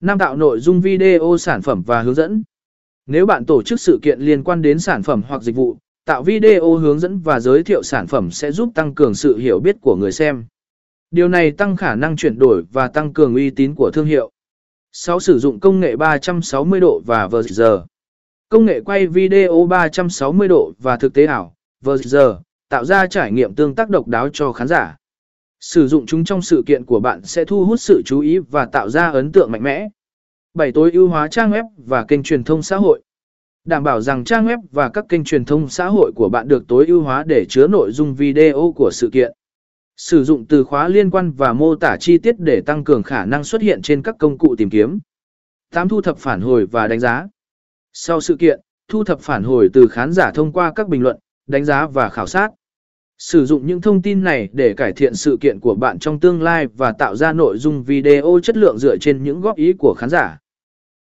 Năm tạo nội dung video sản phẩm và hướng dẫn. Nếu bạn tổ chức sự kiện liên quan đến sản phẩm hoặc dịch vụ, tạo video hướng dẫn và giới thiệu sản phẩm sẽ giúp tăng cường sự hiểu biết của người xem. Điều này tăng khả năng chuyển đổi và tăng cường uy tín của thương hiệu. 6. Sử dụng công nghệ 360 độ và VR. Công nghệ quay video 360 độ và thực tế ảo, VR, tạo ra trải nghiệm tương tác độc đáo cho khán giả. Sử dụng chúng trong sự kiện của bạn sẽ thu hút sự chú ý và tạo ra ấn tượng mạnh mẽ. 7. Tối ưu hóa trang web và kênh truyền thông xã hội. Đảm bảo rằng trang web và các kênh truyền thông xã hội của bạn được tối ưu hóa để chứa nội dung video của sự kiện. Sử dụng từ khóa liên quan và mô tả chi tiết để tăng cường khả năng xuất hiện trên các công cụ tìm kiếm. 8. Thu thập phản hồi và đánh giá. Sau sự kiện, thu thập phản hồi từ khán giả thông qua các bình luận, đánh giá và khảo sát. Sử dụng những thông tin này để cải thiện sự kiện của bạn trong tương lai và tạo ra nội dung video chất lượng dựa trên những góp ý của khán giả.